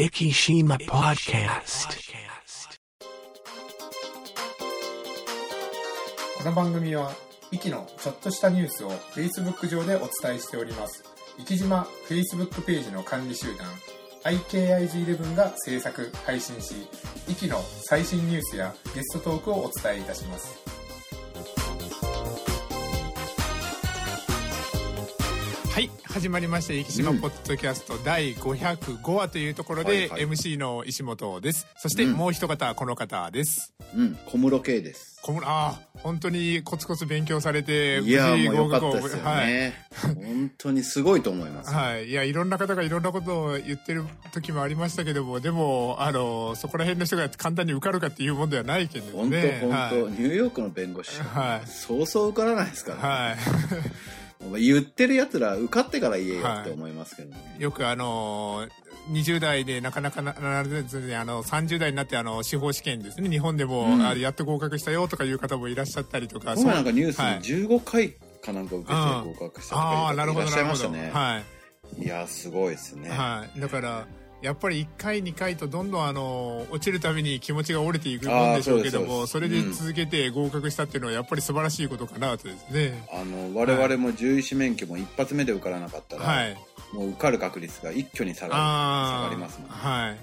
Ikishima Podcast. この番組は、イキのちょっとしたニュースを Facebook 上でお伝えしております。生島 Facebook ページの管理集団、IKIG11 が制作、配信し、イキの最新ニュースやゲストトークをお伝えいたします。はい始まりました「生島ポッドキャスト」第505話というところで、はいはい。MC の石本です。そしてもう一方この方です、うん、小室圭です。小室ああ本当にコツコツ勉強されていやーもう良かを。ったですよはい。ね。本当にすごいと思います。はい、いやいろんな方がいろんなことを言ってる時もありましたけどもでもあのそこら辺の人が簡単に受かるかっていうもんではないけど本当ね本当、はい。ニューヨークの弁護士、はい。そうそう受からないですから、はい言ってる奴ら受かってから言えよって思いますけどね。よくあの20代でなかなかなならずにあの30代になってあの司法試験ですね。日本でも、うん。あれやっと合格したよとかいう方もいらっしゃったりとか今なんかニュースはい。に15回かなんか受けて合格したとかいらっしゃいましたね。はい。いやすごいですね。はい、だからやっぱり1回2回とどんどんあの落ちるたびに気持ちが折れていくもんでしょうけどもそれで続けて合格したっていうのはやっぱり素晴らしいことかなとですね。あの我々も獣医師免許も一発目で受からなかったら、はい。もう受かる確率が一挙に下がる下がりますもんね。は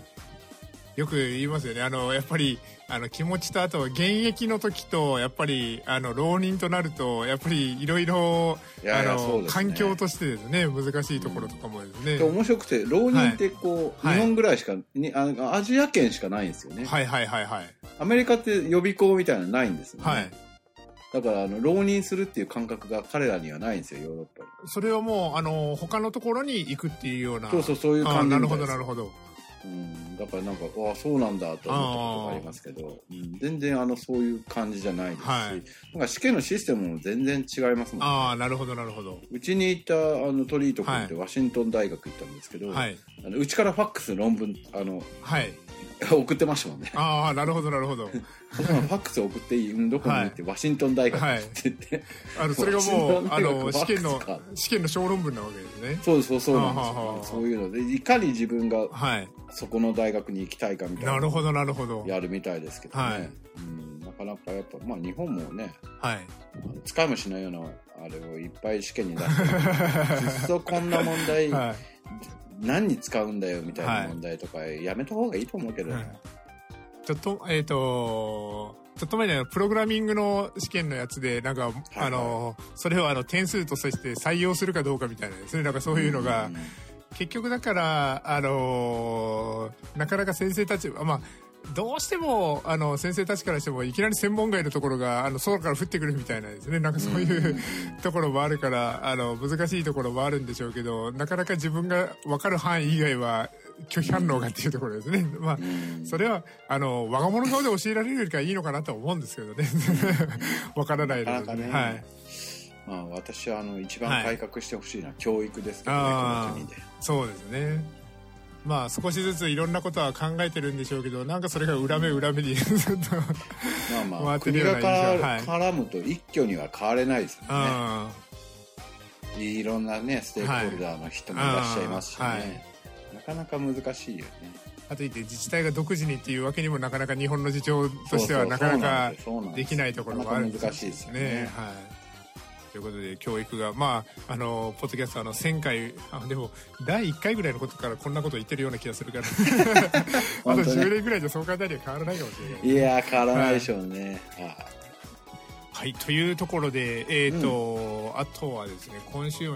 い。よく言いますよね。あのやっぱりあの気持ちとあと現役の時とやっぱりあの浪人となるとやっぱりいろいろあのね。環境としてですね難しいところとかもですね、で面白くて浪人ってこう、はい日本ぐらいしかにあアジア圏しかないんですよね、はいはいはいはい。アメリカって予備校みたいなのないんですよね、はい。だからあの浪人するっていう感覚が彼らにはないんですよヨーロッパに。それはもうあの他のところに行くっていうような。そうそうそういう感じなるほどなるほどうん、だからなんかああそうなんだと思ったことがありますけど、うん、全然あのそういう感じじゃないですし、はい。なんか試験のシステムも全然違いますもんああなるほどなるほど。うちに行ったあのトリート君ってはワシントン大学行ったんですけど、はい。あのうちからファックス論文あのはい 送ってましたもんね。ああなるほどなるほど。ファックス送っていい。うんどこに行って、ワシントン大学はいって言って、あのそれがもうあの試験の試験の小論文なわけですね。そうそうそうなんですよ。そういうのでいかに自分がはい。そこの大学に行きたいかみたいななるほどなるほど。やるみたいですけどね、はい。うん、なかなかやっぱまあ日本もねはい。使いもしないようなあれをいっぱい試験に出して ずっとこんな問題、はい何に使うんだよみたいな問題とかやめた方がいいと思うけど、はい。ちょっとえっ、とちょっと前にあのプログラミングの試験のやつでなんか、はいあのそれをあの点数として採用するかどうかみたいなですね。なんかそういうのが、ん。結局だからあのなかなか先生たちまあどうしてもあの先生たちからしてもいきなり専門外のところがあの空から降ってくるみたいなですね。なんかそういうところもあるからあの難しいところもあるんでしょうけどなかなか自分が分かる範囲以外は拒否反応がっていうところですね。まあうんそれはあの我が物顔で教えられるよりかいいのかなとは思うんですけどね。分からないので、なかなかね。はい。まあ私はあの一番はい。改革してほしいのは教育ですけどね、あー。この国で。そうですねまあ少しずついろんなことは考えてるんでしょうけどなんかそれが裏目裏目にずっとまあまあ回ってる国が絡むと一挙には変われないですよね。あいろんなねステークホルダーの人もいらっしゃいますしね、なかなか難しいよね。あといって自治体が独自にっていうわけにもなかなか日本の事情としてはなかなかです。できないところもあるんなかなか難しいですよね。はいということで教育がまああのポッドキャストあの1000回あでも第1回ぐらいのことからこんなこと言ってるような気がするから。まだ本当ね。10年ぐらいじゃそう簡単には変わらないかもしれないいやー変わらないでしょうね、はい。はい、というところで、えっ、と、あとはですね、今週、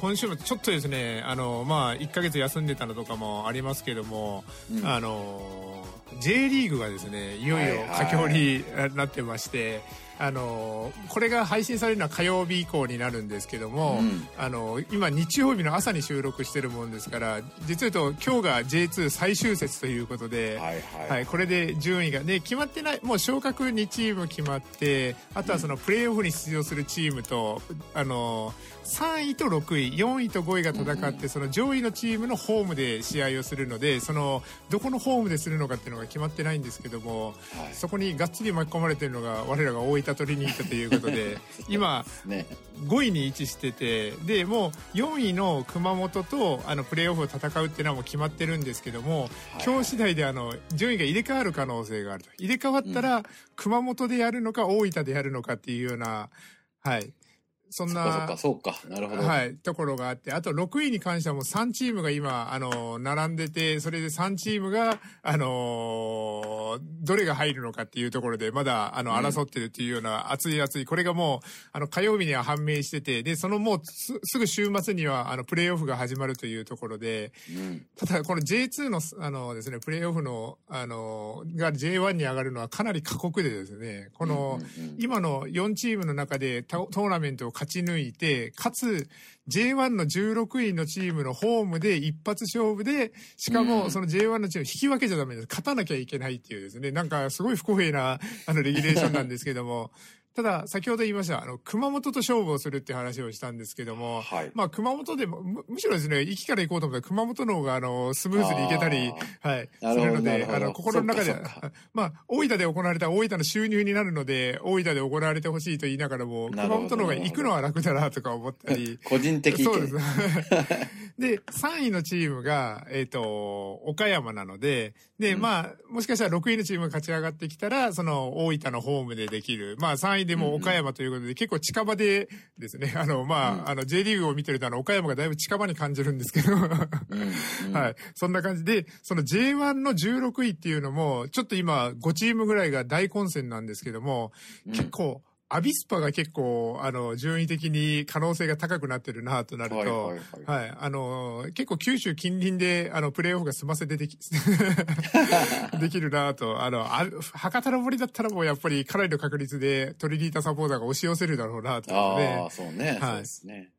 今週もちょっとですね、あの、まあ、1ヶ月休んでたのとかもありますけども、うん。あの、J リーグがですね、いよいよはいはい。佳境になってまして、あの、これが配信されるのは火曜日以降になるんですけども、うん。あの、今日曜日の朝に収録してるもんですから、実は言うと今日が J2 最終節ということで、はいはい、はい、これで順位がね決まってないもう昇格2チーム決まってあとはそのプレーオフに出場するチームとあの3位と6位4位と5位が戦って、その上位のチームのホームで試合をするのでそのどこのホームでするのかっていうのが決まってないんですけども、はい。そこにがっつり巻き込まれてるのが我らが大分田取りに行ったということで 今ね。5位に位置しててでもう4位の熊本とあのプレーオフを戦うっていうのはもう決まってるんですけども、今日次第であの順位が入れ替わる可能性があると。入れ替わったら熊本でやるのか大分でやるのかっていうようなはいそんなかそっか、そうか。なるほど。はい、ところがあって、あと6位に関してはもう3チームが今、あの、並んでて、それで3チームが、あの、どれが入るのかっていうところで、まだ、あの、うん争ってるっていうような、熱い熱い、これがもう、あの、火曜日には判明してて、で、そのもうす、すぐ週末には、あの、プレイオフが始まるというところで、うん。ただ、この J2 の、あのですね、プレイオフの、あの、が J1 に上がるのはかなり過酷でですね、この、今の4チームの中でトトーナメントを勝ち抜いて、かつ J1 の16位のチームのホームで一発勝負で、しかうん。もその J1 のチーム引き分けちゃダメです。勝たなきゃいけないっていうですね、なんかすごい不公平なあのレギュレーションなんですけども、ただ先ほど言いました、あの、熊本と勝負をするって話をしたんですけども、はい。まあ熊本でも、むむしろですね、駅から行こうと思ったら熊本の方があの、スムーズに行けたり、はい、するので、あの、心の中で まあ、大分で行われた大分の収入になるので、大分で行われてほしいと言いながらも、熊本の方が行くのは楽だなとか思ったり。個人的。そうです。で、3位のチームが、えっ、と、岡山なので、で、うん。まあ、もしかしたら6位のチームが勝ち上がってきたら、その、大分のホームでできる。まあ、3位でも岡山ということで、結構近場でですね、あの、まあ、うん。あの、J リーグを見てると、あの、岡山がだいぶ近場に感じるんですけど、うんうん。はい。そんな感じで、その J1 の16位っていうのも、ちょっと今、5チームぐらいが大混戦なんですけども、うん。結構、アビスパが結構、あの、順位的に可能性が高くなってるなとなると、はいははいいはいあの、結構九州近隣で、あの、プレーオフが済ませてでき、できるなと、あの、あ博多の森だったらもうやっぱりかなりの確率でトリニータサポーターが押し寄せるだろうなとねああ、そうね。はいそうですね。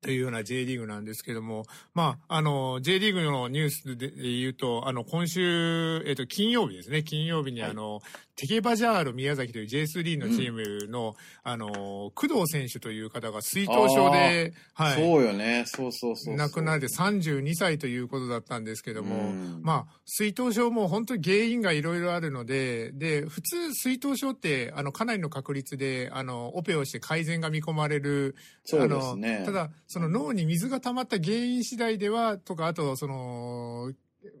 というような J リーグなんですけども、まあ、あの、J リーグのニュースで言うと、あの、今週、えっ、と、金曜日ですね、金曜日にはいあの、テケバジャール宮崎という J3 のチームの、あの、工藤選手という方が水頭症で、はい。そうよね。そうそうそうそう。亡くなって32歳ということだったんですけども、うんまあ、水頭症も本当に原因がいろいろあるので、で、普通水頭症って、あの、かなりの確率で、あの、オペをして改善が見込まれる、そうですねあのただ、その脳に水が溜まった原因次第では、とか、あと、その、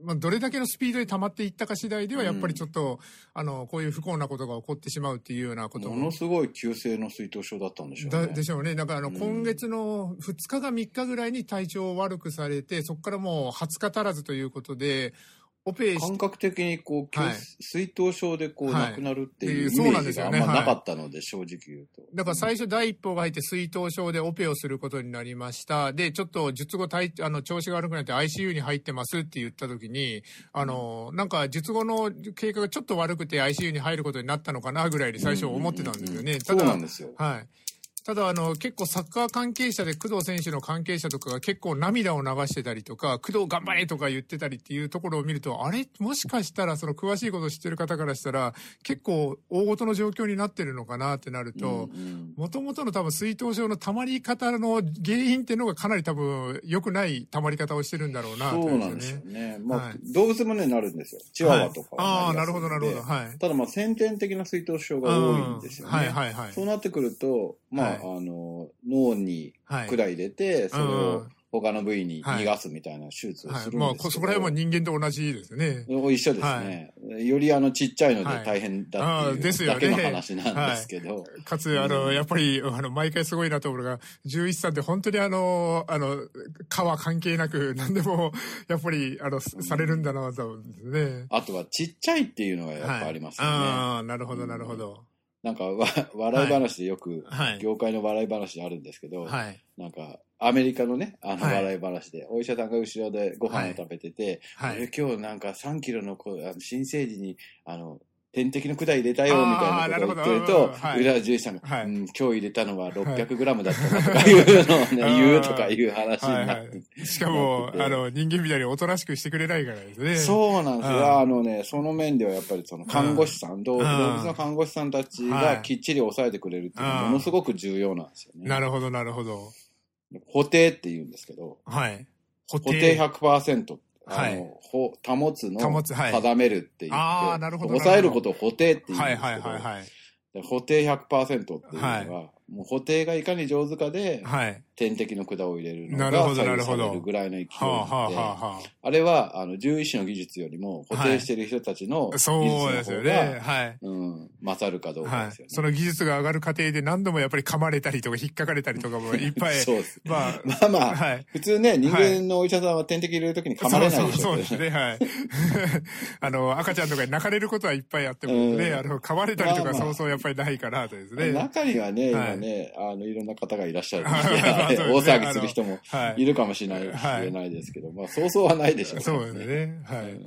まあ、どれだけのスピードで溜まっていったか次第では、やっぱりちょっと、あの、こういう不幸なことが起こってしまうっていうようなことものすごい急性の水頭症だったんでしょうね。だでしょうね。だからあの、うん今月の2日が3日ぐらいに体調を悪くされて、そこからもう20日足らずということで、オペし感覚的にこう、急はい水頭症でこう、はい亡くなるっていうイそうなんですメージがあんまなかったので、正直言うと。だから最初第一報が入って水頭症でオペをすることになりました。で、ちょっと術後体、あの、調子が悪くなって ICU に入ってますって言った時に、あの、なんか術後の経過がちょっと悪くて ICU に入ることになったのかなぐらいで最初思ってたんですよね。そうただなんですよ。はい。ただ、あの、結構サッカー関係者で工藤選手の関係者とかが結構涙を流してたりとか、工藤頑張れとか言ってたりっていうところを見ると、あれ？もしかしたらその詳しいことを知ってる方からしたら、結構大事の状況になってるのかなってなると、もともとの多分水頭症の溜まり方の原因っていうのがかなり多分良くない溜まり方をしてるんだろうなとそう思なんですよね。まあ、はい動物もね、なるんですよ。チワワとかはい、ああ、なるほど、なるほど。はい。ただまあ、先天的な水頭症が多いんですよね。はいはいはい。そうなってくると、まあ、はいあの、脳にはい。管入れて、それうをん。他の部位に逃がすみたいな手術をはい。するんですけど、まあ、こそこら辺も人間と同じですね。一緒ですね、よりあのちっちゃいので大変だっていうだけの話なんですけど、かつ、あの、うん。やっぱり、あの、毎回すごいなと思うのが、11さんって本当にあの、あの、科は関係なく、何でも、やっぱり、あの、されるんだなと思うんですね。あとはちっちゃいっていうのがやっぱありますよね。ああ、なるほど、なるほど。なんかわ笑い話でよく、はい。業界の笑い話であるんですけど、はい。なんかアメリカのね、あのはい笑い話で、お医者さんが後ろでご飯を食べてて、はい。え今日なんか3キロの子あの新生児に、あの、点滴の管入れたよみたいなことを言ってるとはい、裏獣医さんが、はいうん、今日入れたのは600グラムだったなとかいうのをね、言うとかいう話にはいなって、はい。しかもあの、人間みたいにおとなしくしてくれないからですね。そうなんですうんよ。あのね、その面ではやっぱりその看護師さん、動動物の看護師さんたちはいがきっちり抑えてくれるっていうのはうんものすごく重要なんですよね。なるほど、なるほど。補定って言うんですけど、はい。補補定100%。あはい保つの保つはい定めるって言って、あーなるほど抑えることを補定って言うんですけど、はいはいはいはい。で補定100%っていうのが、もう補定がいかに上手かで、はい。点滴の管を入れるのがなるほど左右なるほどされるぐらいの勢いはあ、はあで、はあはあれは、あの、獣医師の技術よりも、補定してる人たちのあ、技術そうのですよ方が、ね。はい。うん、勝るかどうかはいですよね。。その技術が上がる過程で何度もやっぱり噛まれたりとか引っかかれたりとかもいっぱい。そうです。まあ、まあまあ、はい。普通ね、人間のお医者さんは点滴入れるときに噛まれないでしょそうそうそうですね、はい。あの、赤ちゃんとかに泣かれることはいっぱいあってもね、うんあの、噛まれたりとかまあまあそうそうやっぱりないからですね。中にはね、はい今ね、あの、いろんな方がいらっしゃるんで、大騒ぎする人もはい。いるかもしれない,、ですけど、まあ、そうそうはないでしょう、そうですね。はい。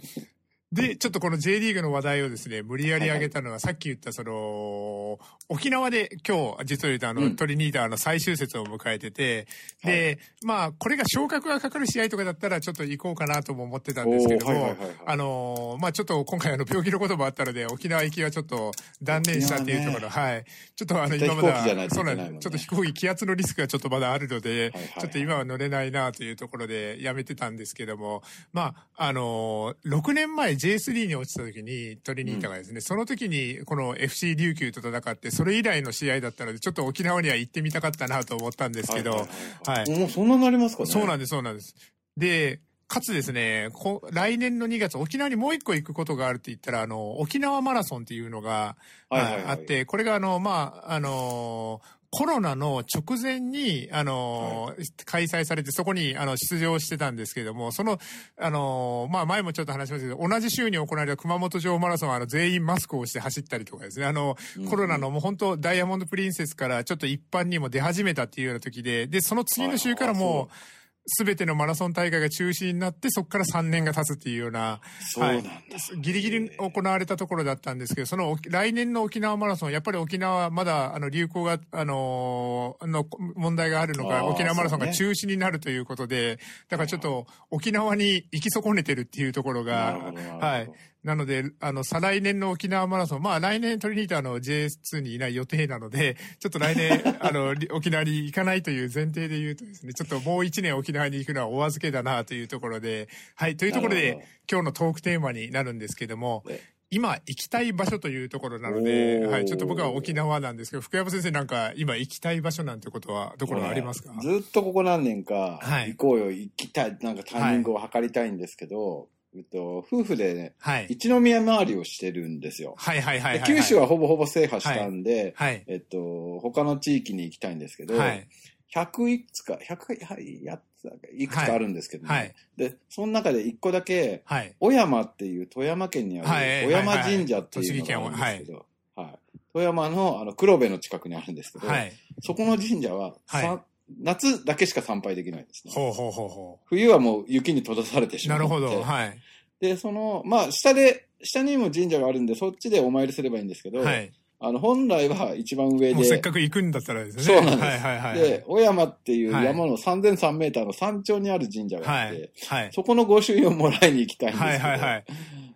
で、ちょっとこの J リーグの話題をですね、無理やり上げたのは、さっき言ったその、沖縄で今日、実を言うとあの、うん。トリニーターの最終節を迎えてて、で、まあ、これが昇格がかかる試合とかだったら、ちょっと行こうかなとも思ってたんですけどもあのー、まあ、ちょっと今回あの、病気のこともあったので、沖縄行きはちょっと断念したっていうところ、はい。ちょっとあの、今まだそいうけなんです。ちょっと飛行機気圧のリスクがちょっとまだあるので、ちょっと今は乗れないなというところでやめてたんですけども、まあ、あのー、6年前 J3 に落ちた時にトリニータがですね、その時にこの FC 琉球と戦って、それ以来の試合だったので、ちょっと沖縄には行ってみたかったなと思ったんですけど、はいはい。もうそんなになりますかね？そうなんです、そうなんです。で、かつですね、こ来年の2月、沖縄にもう一個行くことがあるって言ったら、あの、沖縄マラソンっていうのが、はいはいはいあって、これがあの、まあ、あのコロナの直前に、あの開催されて、そこに、あの、出場してたんですけども、その、あのまあ、前もちょっと話しましたけど、同じ週に行われた熊本城マラソンは、あの、全員マスクをして走ったりとかですね、あの、うんコロナのもう本当、ダイヤモンドプリンセスからちょっと一般にも出始めたっていうような時で、で、その次の週からもう、すべてのマラソン大会が中止になって、そこから3年が経つっていうような、そうなんだ。ギリギリ行われたところだったんですけど、その来年の沖縄マラソン、やっぱり沖縄はまだあの流行が、あのーの問題があるのか、沖縄マラソンが中止になるということで、だからちょっと沖縄に行き損ねてるっていうところが。はい。なので、あの、再来年の沖縄マラソン、まあ来年トリニータの J2 にいない予定なので、ちょっと来年、あの、り沖縄に行かないという前提で言うとですね、ちょっともう一年沖縄に行くのはお預けだなというところで、はい、というところで、今日のトークテーマになるんですけどもえ、今行きたい場所というところなので、はい、ちょっと僕は沖縄なんですけど、福山先生なんか今行きたい場所なんてことはどころありますか？ずっとここ何年か、はい。行こうよ、行きたい、なんかタイミングを測りたいんですけど、えっと、夫婦でね、はい。一宮回りをしてるんですよ。はいはいはいはい。で九州はほぼほぼ制覇したんで、はい。えっと、他の地域に行きたいんですけど、はい。100いくつか、100、はい、やついくつかあるんですけどね。はい。で、その中で一個だけ、はい。小山っていう富山県にある、はい小山神社っていうのがあるんですけど、はい富山のあの黒部の近くにあるんですけど、はい。そこの神社は、はいさ夏だけしか参拝できないんですね。ほうほうほうほ冬はもう雪に閉ざされてしう。まって。なるほど。はい。で、その、まあ、下で、下にも神社があるんで、そっちでお参りすればいいんですけど、はい。あの、本来は一番上もうせっで、かく行くんだったらですね。そうなんですはいはいはい。で、小山っていうはい山の3003メーターの山頂にある神社があって、はい。はい。そこの御朱印をもらいに行きたいんですけど、はいはいはい。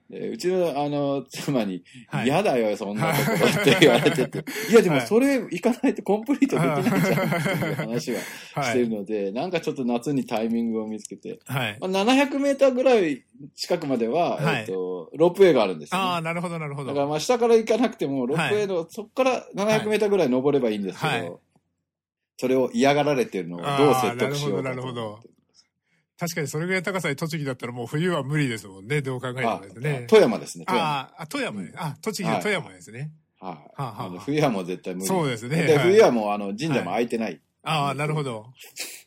でうちの、あの、妻に、はい。嫌だよ、そんなところって言われてて、いや、でもはい。それ行かないとコンプリートできないじゃんっていう話はしてるはい。ので、なんかちょっと夏にタイミングを見つけて、はい。まあ、700メーターぐらい近くまでは、はい。えっと、ロープウェイがあるんですよ、ね。ああ、なるほどなるほど。だからまあ下から行かなくても、ロープウェイの、そこから700メーターぐらい登ればいいんですけど、はい。それを嫌がられてるのをどう説得しようかなるほどなるほど確かにそれぐらいの高さで栃木だったらもう冬は無理ですもんね。どう考えてもあですね。富山ですね、富山。あ富山ね。あ、栃木の富山ですね。はい。はあはああの冬はもう絶対無理。そうですねで、はい冬はもうあの神社も開いてない。ああ、なるほど。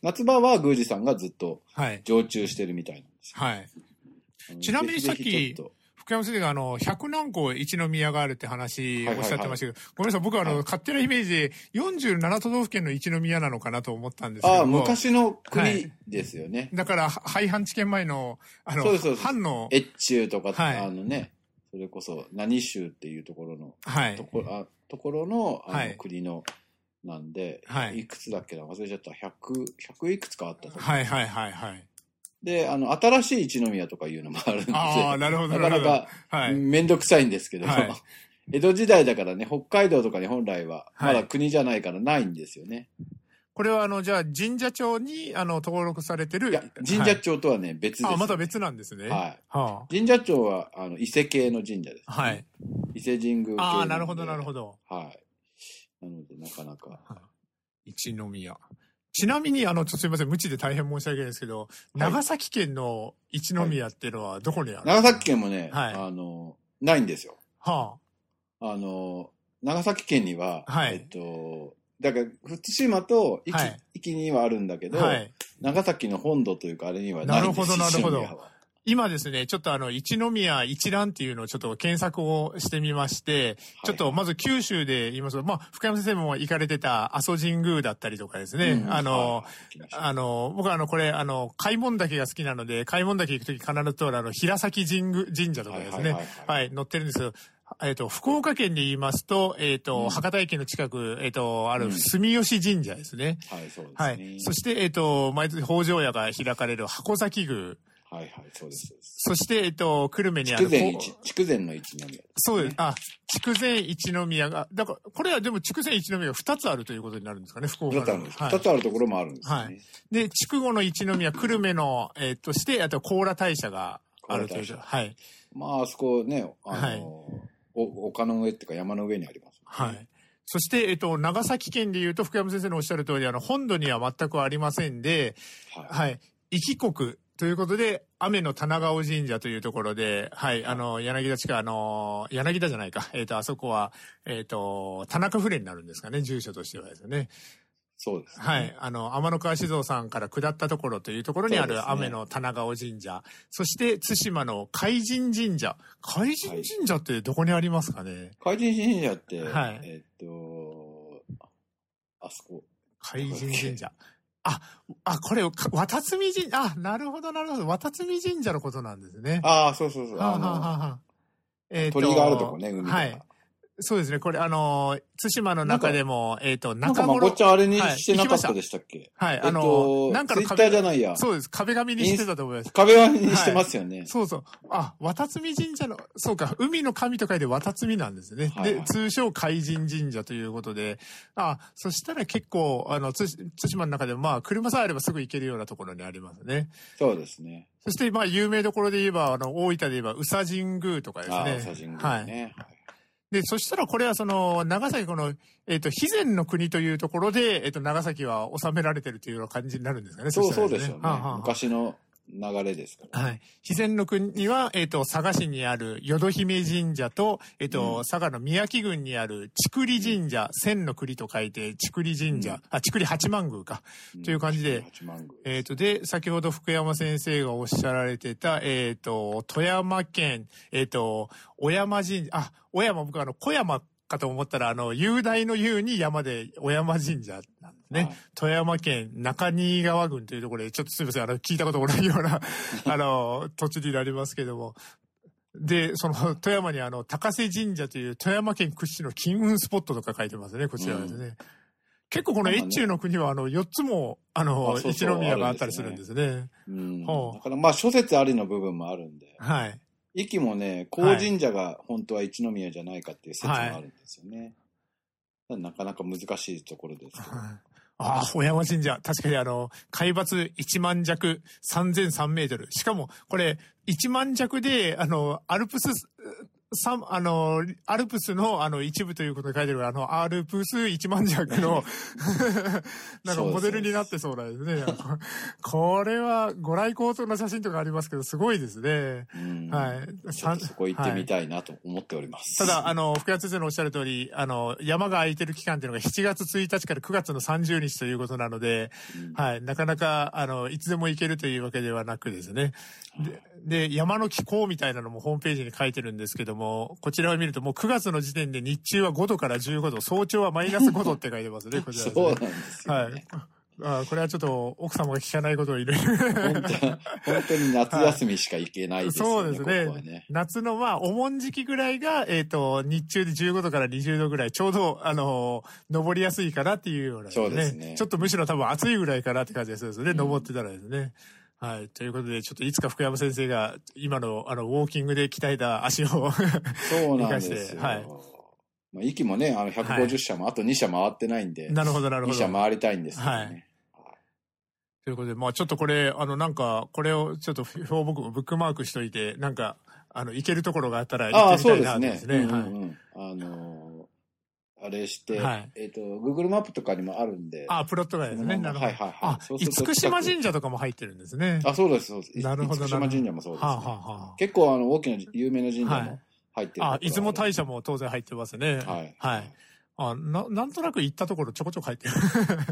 夏場は宮司さんがずっとはい。常駐してるみたいなんですよはい。うんちなみにさっき福山先生があの、100何個一宮があるって話はいはいはいおっしゃってましたけど、ごめんなさい、僕はあの、はい勝手なイメージで47都道府県の一宮なのかなと思ったんですけああ、ども。昔のはい国ですよね。だから、廃藩置県前の、あのそうそう藩の、越中とか、はいあのね、それこそ何州っていうところの、はいと。こあところのあの、はい国の、なんで、はいいくつだっけな忘れちゃった。100、100いくつかあったと。はいはいはいはい。で、あの、新しい一宮とかいうのもあるんで、ああ、なるほど、なかな。か、はい。めんどくさいんですけど、はい江戸時代だからね、北海道とかに本来は、はいまだ国じゃないからないんですよね。これはあの、じゃあ神社庁に、あの、登録されてる。いや、神社庁とはね、別です。はいあ、また別なんですね。はい。は神社庁は、あの、伊勢系の神社です、あ。はい。伊勢神宮系ああ、なるほど、なるほ。ど。はい。なので、なかなか。一宮。ちなみに、あの、ちょっとすいません、無知で大変申し訳ないですけど、長崎県の一宮っていうのはどこにある、長崎県もね、はい。あの、ないんですよ。はあ。の、長崎県には、はい。えっと、だから、福島と壱岐,、はい。壱岐にはあるんだけあ、ど、はい。長崎の本土というか、あれにはないんですなるほどなるほど。一宮は今ですね、ちょっとあの、一宮一覧っていうのをちょっと検索をしてみまして、ちょっとまず九州で言いますと、まあ、深山先生も行かれてた阿蘇神宮だったりとかですね、うんあの、あの、僕はあの、これ、あの、開門岳が好きなので、開門岳行くとき必ず通るあの、平崎神宮神社とかですね、はいはい載ってるんですよ。えっ、と、福岡県で言いますと、えっ、と、うん博多駅の近く、えっ、と、あるうん住吉神社ですね。はい、そうですね。はい。そして、えっ、と、毎年北条屋が開かれる箱崎宮。はいはい、そうです。そして、えっ、と、久留米にある。筑前こう一、筑前の一宮ね、そうです。あ、筑前一宮が、だから、これはでも筑前一宮が2つあるということになるんですかね、福岡の。二つあるんです。はい二つあるところもあるんですよね。はいで、筑後の一宮、久留米の、えーとして、あと、甲羅大社があるという。はい。まあ、あそこね、あの、はいお丘の上っていうか山の上にあります、はい。そして、えっ、と、長崎県で言うと、福山先生のおっしゃる通り、あの、本土には全くありませんで、はい。はい。壱岐国ということで、雨の棚川神社というところで、はい、あの、柳田地区、あの、柳田じゃないか、えっ、と、あそこは、えっ、と、田中船になるんですかね、住所としてはですね。そうです、ね。はい。あの、天の川酒造さんから下ったところというところにある雨の棚川神社。そして、対馬の海神神社。海神神社ってどこにありますかね、海神神社って、はいえっと、あそこ。海神神社。あ、あ、これ、か渡積神社、あ、なるほど、なるほど。渡積神社のことなんですね。ああ、そうそうそう。はあ、あの、はあはあはあえーと鳥があるとこね、海が。はい。そうですね。これ、あの、対馬の中でも、えっ、と、なんか中頃まこっちゃんあれにはいしてなかったでしたっけ？はい、あえっの、と、なんかのツイッターじゃないや。そうです。壁紙にしてたと思います。壁紙にしてますよね。そうそう。あ、渡積神社の、そうか、海の神と書いて渡積なんですね。はいはいで、通称海神神社ということで、あ、そしたら結構、あの、つ対馬の中でも、まあ、車さえあればすぐ行けるようなところにありますね。そうですね。そして、まあ、有名どころで言えば、あの、大分で言えば、宇佐神宮とかですね。ああ、佐神はい。宮ね。はいで、そしたらこれはその、長崎この、えっ、と、肥前の国というところで、えっ、と、長崎は治められてるというような感じになるんですかね。そうそうですよねはあはあは。あ昔の流れですから。はい。肥前の国は、えっ、と、佐賀市にある淀姫神社と、えっ、と、うん佐賀の宮城郡にある竹里神社、千の栗と書いて、竹里神社、うんあ、竹里八幡宮か。という感じで八幡宮えっ、と、で、先ほど福山先生がおっしゃられてた、えっ、と、富山県、えっ、と、小山神社、あ、小山、僕あの、小山かと思ったら、あの、雄大の雄に山で小山神社なんですね。はい富山県中新川郡というところで、ちょっとすみません、あの、聞いたこともないような、あの、土地になりますけども。で、その、富山にあの、高瀬神社という富山県屈指の金運スポットとか書いてますね、こちらはですね。結構この越中の国は、あの、4つも、あの、あそうそう一宮があったりするんですね。うん。だからまあ諸説ありの部分もあるんで。はい。壱岐もね、高神社が本当は一宮じゃないかっていう説もあるんですよね。なかなか難しいところですけど。ああ、小山神社。確かにあの、海抜1万弱、3003メートル。しかも、これ、1万弱で、あの、アルプス、さあの、アルプスの、あの、一部ということで書いてるあの、アルプス1万弱の、なんかモデルになってそうなんですね。これは、ご来光との写真とかありますけど、すごいですね。うんはい。ちょっとそこ行ってみたいなと思っております。ただ、あの、福谷先生のおっしゃる通り、あの、山が空いてる期間っていうのが7月1日から9月の30日ということなので、うんはい、なかなか、あの、いつでも行けるというわけではなくですね。で、で山の気候みたいなのもホームページに書いてるんですけども、こちらを見るともう9月の時点で日中は5度から15度、早朝はマイナス5度って書いてますね、こちらねそうなんですよはねい。。あこれはちょっと奥様が聞かないことをいろいろ。本当に夏休みしか行けないですよね。そうですねここはね。夏のまあ、お盆時期ぐらいが、えっ、と、日中で15度から20度ぐらい、ちょうど、あの登りやすいかなっていうような、そうですねちょっとむしろ多分暑いぐらいかなって感じがするんですね、登ってたらですね。はい。ということで、ちょっといつか福山先生が、今の、あの、ウォーキングで鍛えた足を、そうなんですよ。はいまあ、息もね、あの、150社も、あと2社回ってないんで、なるほど、なるほ2ど。社回りたいんですけどはいね。ということで、まあちょっとこれ、あの、なんか、これをちょっと標僕もブックマークしといて、なんか、あの、行けるところがあったらあ行っあ、てみたいなそうですね。ですね。うんうんはい。うんあのーあれして、はいえっ、と、Google マップとかにもあるんで。あ、プロットがですね。うんなるほど。はいはいはいあ、厳島神社とかも入ってるんですね。あ、そうです、そうです。なるほど厳島神社もそうです、ねはあ、はあはあ、結構、あの、大きな有名な神社はいも入ってる、あ、出雲大社も当然入ってますね。はい。はい。あ、な、なんとなく行ったところちょこちょこ入ってる。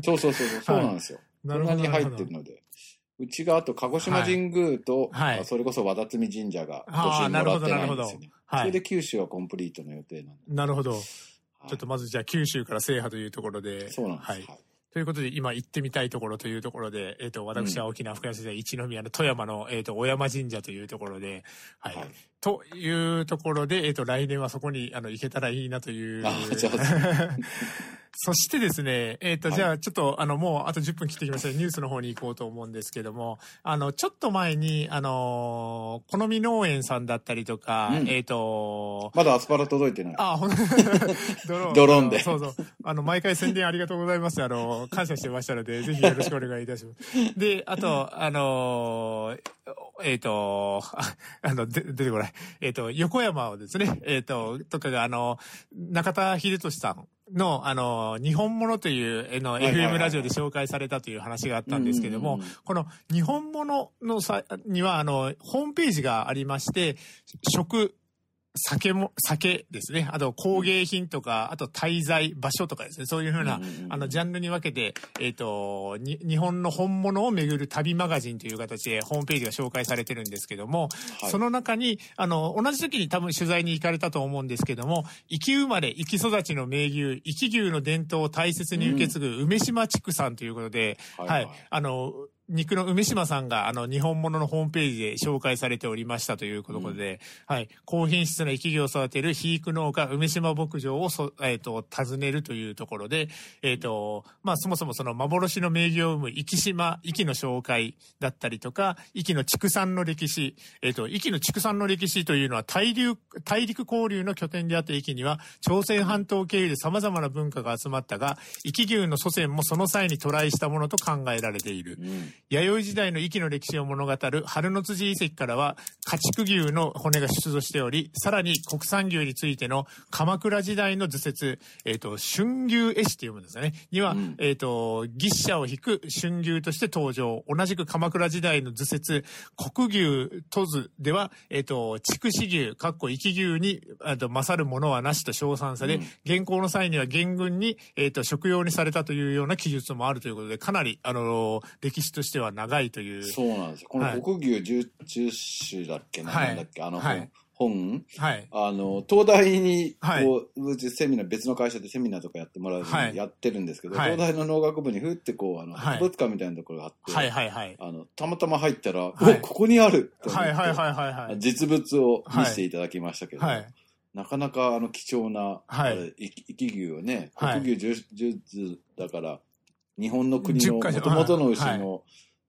そうそうそうそう、そうなんですよ。なるほど。なに入ってるので。うちがあと、鹿児島神宮と、はいあそれこそ和田摘神社が、あー年にもらってないんですよなるほどなるほどね。はい。それで九州はコンプリートの予定なんで。なるほど。はいちょっとまずじゃあ九州から制覇というところで。そうなんです。はい。はいということで、今行ってみたいところというところで、えっ、と、私は沖縄深谷市で一宮の富山の、えっ、と、小山神社というところで、はい。はいというところで、えっ、と、来年はそこに、あの、行けたらいいなという。あじゃあそしてですね、えっ、と、はいじゃあ、ちょっと、あの、もう、あと10分切ってきましたニュースの方に行こうと思うんですけども、あの、ちょっと前に、あのー、好み農園さんだったりとか、うんえっ、と、まだアスパラ届いてない。あ、ほん ドローン。ドローンでそうそう。あの、毎回宣伝ありがとうございます。あの、感謝してましたので、ぜひよろしくお願いいたします。で、あと、あのえっ、と、あ あの、で出てこない。えっ、と、横山をですね、えっ、と、とかが、あの、中田秀俊さんの、あの、日本物という、えの、FM ラジオで紹介されたという話があったんですけども、この日本物のさ、には、あの、ホームページがありまして、食、酒も、酒ですね。あと工芸品とか、あと滞在場所とかですね。そういうふうな、うんうんうんあの、ジャンルに分けて、えっ、と、に、日本の本物をめぐる旅マガジンという形でホームページが紹介されてるんですけども、はい。その中に、あの、同じ時に多分取材に行かれたと思うんですけども、生き生まれ、生き育ちの名牛、生き牛の伝統を大切に受け継ぐ梅島地区さんということで、はいはい、はい。あの、肉の梅島さんが、あの、日本物のホームページで紹介されておりましたということで、はい、高品質な生き牛を育てる肥育農家梅島牧場をそ、えっ、と、訪ねるというところで、えっ、と、まあ、そもそもその幻の名牛を生む生き島、生きの紹介だったりとか、生きの畜産の歴史、えっ、と、生きの畜産の歴史というのは大陸、大陸交流の拠点であった生きには、朝鮮半島経由で様々な文化が集まったが、生き牛の祖先もその際に渡来したものと考えられている。うん弥生時代の息の歴史を物語る春の辻遺跡からは家畜牛の骨が出土しており、さらに国産牛についての鎌倉時代の図説、えっ、と、春牛絵師って読むんですよね。には、うんえっ、と、牛車を引く春牛として登場。同じく鎌倉時代の図説、国牛都図では、えっ、と、筑紫牛、かっこ生き牛に、あと、勝るものはなしと称賛され、うん現行の際には元軍に、えっ、と、食用にされたというような記述もあるということで、かなり、あの、歴史としては長いという。そうなんですよ。こはい。の国牛十十種だっけ？な、はい。なんだっけ？あのはい。本、本はい。あの、東大に、はい。こう、うちセミナー、別の会社でセミナーとかやってもらうのはい。にやってるんですけど、はい。東大の農学部にふってこう、あの、はい。博物館みたいなところがあって、はいはいはい。あの、たまたま入ったら、はい。おここにある！はいはいはいはいはい。実物を見せていただきましたけど、はい。なかなかあの貴重な、はい。生き牛をね、はい。国牛十十だから、日本の国の10か所。元々の牛はい。の、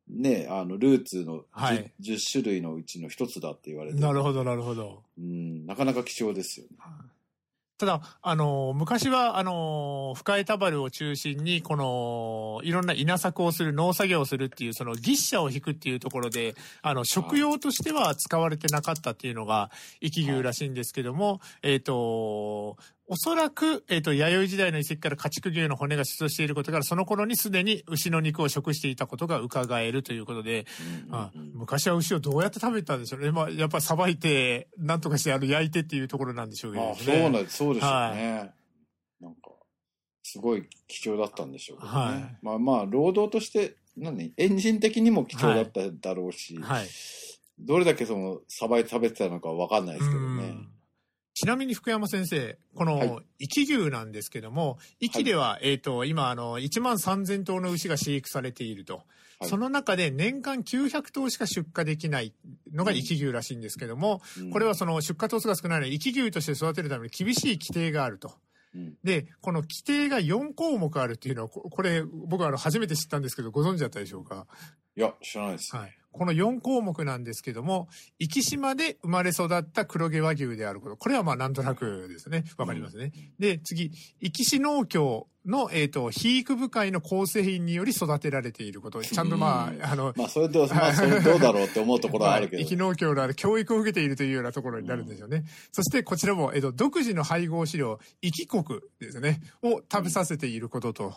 ね、あの、ルーツの 10,、はい。10種類のうちの一つだって言われてなるほどなるほど。うん、なかなか貴重ですよね。ただ、あの、昔は、あの、深江田原を中心に、この、いろんな稲作をする、農作業をするっていう、その、牛車を引くっていうところで、あの、食用としては使われてなかったっていうのが、生き牛らしいんですけども、えっ、と、おそらく、えっ、と、弥生時代の遺跡から家畜牛の骨が出土していることから、その頃にすでに牛の肉を食していたことが伺えるということで、うんあうんうん昔は牛をどうやって食べてたんでしょうね。まあ、やっぱさばいて、なんとかしてあの焼いてっていうところなんでしょうけどあね。そうなんそうでしょうね。なんか、すごい貴重だったんでしょうけどね。はいまあまあ、労働として、何エンジン的にも貴重だっただろうし、はい。どれだけその、さばいて食べてたのかわかんないですけどねうん。ちなみに福山先生、こはいの、生き牛なんですけども、生きでは、えっ、と、今、あの、1万3000頭の牛が飼育されていると。はいその中で年間900頭しか出荷できないのが生き牛らしいんですけども、うんこれはその出荷頭数が少ないので、生き牛として育てるために厳しい規定があると。うんで、この規定が4項目あるっていうのは、ここれ、僕はあの初めて知ったんですけど、ご存知だったでしょうか？いや、知らないです。はい。この4項目なんですけども、生島で生まれ育った黒毛和牛であること。これはまあなんとなくですね。わかりますね。で、次、生島農協の、えっ、と、肥育部会の構成員により育てられていること。ちゃんとまあ、あの、まあ、それどう、まあ、それどうだろうって思うところはあるけど。生農協のある教育を受けているというようなところになるんですよね。そしてこちらも、えっ、と、独自の配合飼料、生き国ですね、を食べさせていることと。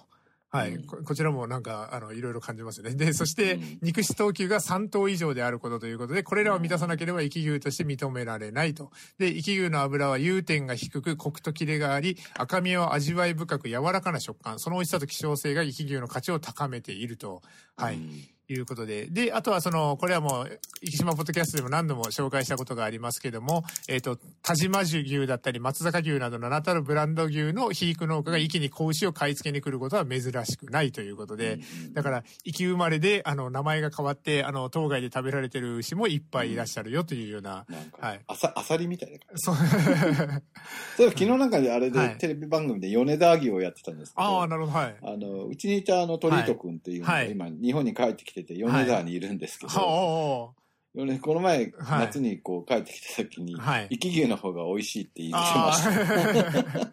はい、うんこ。こちらもなんか、あの、いろいろ感じますよね。で、そしてうん、肉質等級が3頭以上であることということで、これらを満たさなければ生き牛として認められないと。で、生き牛の油は融点が低く、コクとキレがあり、赤身は味わい深く柔らかな食感。その美味しさと希少性が生き牛の価値を高めていると。はい。うんいうことで。で、あとはその、これはもう、生島ポッドキャストでも何度も紹介したことがありますけども、えっ、と、田島牛だったり、松坂牛などの名だたるブランド牛の肥育農家が一気に子牛を買い付けに来ることは珍しくないということで、だから、生き生まれで、あの、名前が変わって、あの、当該で食べられてる牛もいっぱいいらっしゃるよというような、なんか、はいあさ、あさりみたいな感じ。そう。そういえば昨日なんかであれで、はいテレビ番組で米田牛をやってたんですけど、ああ、なるほど、はい。あの、うちにいたあの、鳥人君っていうのが、はい今、日本に帰ってきてて、米沢にいるんですけど、はお米この前、はい夏にこう帰ってきた時に、はい生き牛の方が美味しいって言ってまあした。あ。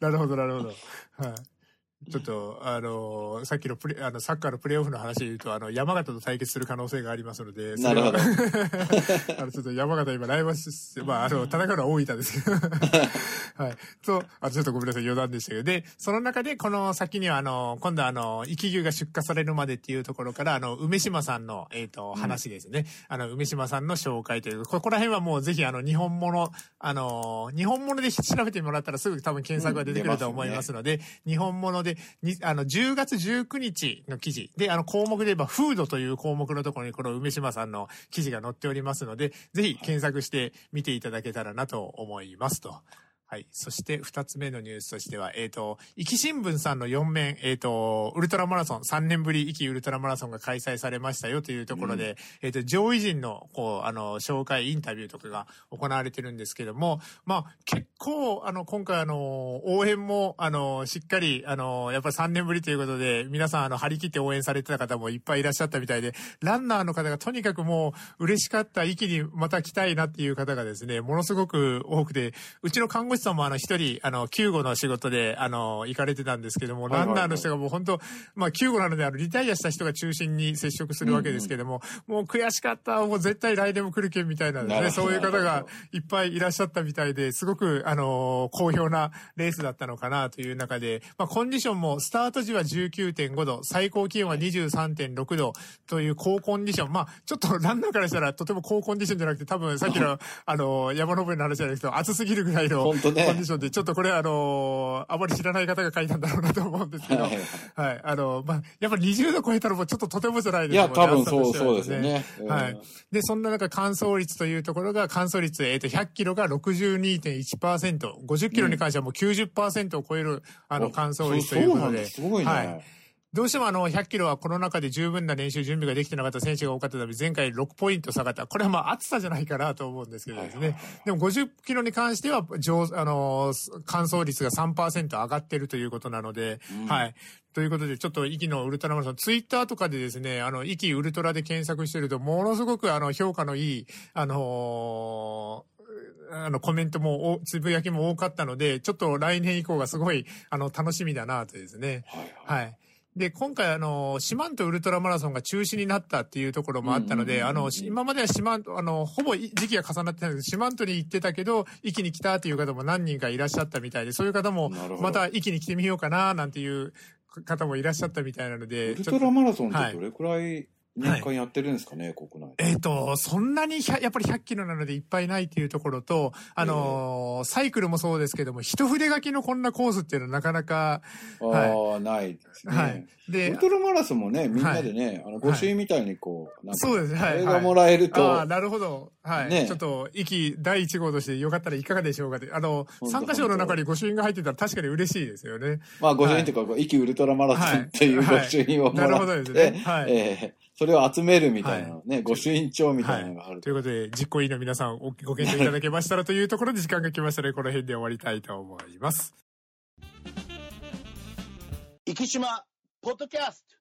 なるほど、なるほど。はい。ちょっと、あのさっきのプレ、あの、サッカーのプレーオフの話で言うと、あの、山形と対決する可能性がありますので、なるほど。あの、ちょっと山形今ライバルして、まあ、あの、戦うのは大分ですけど。はい。と、あ、ちょっとごめんなさい、余談でしたけど。で、その中で、この先には、あの、今度はあの、生き牛が出荷されるまでっていうところから、あの、梅島さんの、えっ、と、話ですね。あの、梅島さんの紹介という、ここら辺はもうぜひ、あの、日本物、あの、日本物で調べてもらったらすぐ多分検索が出てくると思いますので、日本物で、に、あの、10月19日の記事で、あの、項目で言えば、フードという項目のところに、この梅島さんの記事が載っておりますので、ぜひ検索して見ていただけたらなと思いますと。はい。そして、二つ目のニュースとしては、えっ、と、壱岐新聞さんの4面、えっ、と、ウルトラマラソン、3年ぶり壱岐ウルトラマラソンが開催されましたよというところで、えっ、と、上位陣の、こう、あの、紹介、インタビューとかが行われてるんですけども、まあ、結構、あの、今回、あの、応援も、あの、しっかり、あの、やっぱり3年ぶりということで、皆さん、あの、張り切って応援されてた方もいっぱいいらっしゃったみたいで、ランナーの方がとにかくもう、嬉しかった、息にまた来たいなっていう方がですね、ものすごく多くて、うちの看護師さんもあの、一人、あの、救護の仕事で、あの、行かれてたんですけども、ランナーの人がもう本当、まあ、救護なので、あの、リタイアした人が中心に接触するわけですけども、もう悔しかった、もう絶対来年も来るけんみたいなね、そういう方がいっぱいいらっしゃったみたいで、すごく、あの、好評なレースだったのかなという中で、まあ、コンディションも、スタート時は19.5度、最高気温は23.6度という高コンディション。まあ、ちょっとランナーからしたらとても高コンディションじゃなくて、多分さっきの、あの、山登りの話じゃないですけど、暑すぎるぐらいのコンディションで、ちょっとこれあの、あまり知らない方が書いたんだろうなと思うんですけど、ははいい。あの、まあ、やっぱ20度超えたらもうちょっととてもじゃないいや、ですもんね多分そう、そうですよね。はい。で、そんな中、乾燥率というところが、乾燥率、えっ、と、100キロが62.1%、50キロに関してはもう90%を超える、あの、乾燥率ということで。すごいね。はいどうしてもあの、100キロはコロナ禍で十分な練習準備ができてなかった選手が多かったため、前回6ポイント下がった。これはまあ、暑さじゃないかなと思うんですけどですね。でも50キロに関しては、上、あの乾燥率が3%上がってるということなので、うんはい。ということで、ちょっと、息のウルトラマラソン、ツイッターとかでですね、あの、息ウルトラで検索してると、ものすごく、あの、評価のいい、あのーあの、コメントも、おつぶやきも多かったので、ちょっと来年以降がすごい、あの、楽しみだなとですね。はいはい。はい。で、今回あの、四万十ウルトラマラソンが中止になったっていうところもあったので、あの、今までは四万十、あの、ほぼ時期が重なってたんですけど、四万十に行ってたけど、一気に来たっていう方も何人かいらっしゃったみたいで、そういう方もまた一気に来てみようかな、なんていう方もいらっしゃったみたいなので、ウルトラマラソンってどれくらい年間やってるんですかね、国内で。えっ、と、そんなに100やっぱり100キロなのでいっぱいないっていうところと、あのーサイクルもそうですけども、一筆書きのこんなコースっていうのはなかなか、ああ、ないですね。はい。ウでル、トラマラソンもね、みんなでね、あの、御朱印みたいにこう、なんか、そうですね、はい。映画もらえると、ああ、なるほど。はい。ねちょっと、息第1号としてよかったらいかがでしょうかって。あの、参加賞の中に御朱印が入ってたら確かに嬉しいですよね。まあ、御朱印というか、こう、イキウルトラマラソンっていうはい御朱印をもなるほらって、どですね。はい。えーそれを集めるみたいなね、御朱印帳みたいなのがあると。い。うことで、実行委員の皆さんおご検討いただけましたらというところで時間が来ましたので、この辺で終わりたいと思います。生島ポッドキャスト。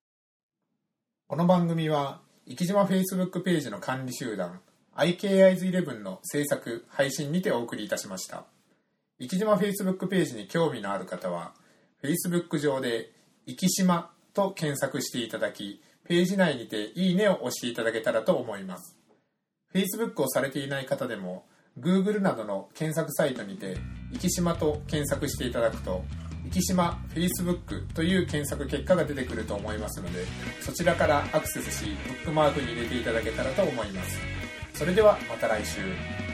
この番組は生島 Facebook ページの管理集団 IKIs11 の制作配信にてお送りいたしました。生島 Facebook ページに興味のある方は Facebook 上で「生島」と検索していただきページ内にて「いいね」を押していただけたらと思います。Facebook をされていない方でも Google などの検索サイトにて「生島」と検索していただくと生島 Facebook という検索結果が出てくると思いますのでそちらからアクセスしブックマークに入れていただけたらと思います。それではまた来週。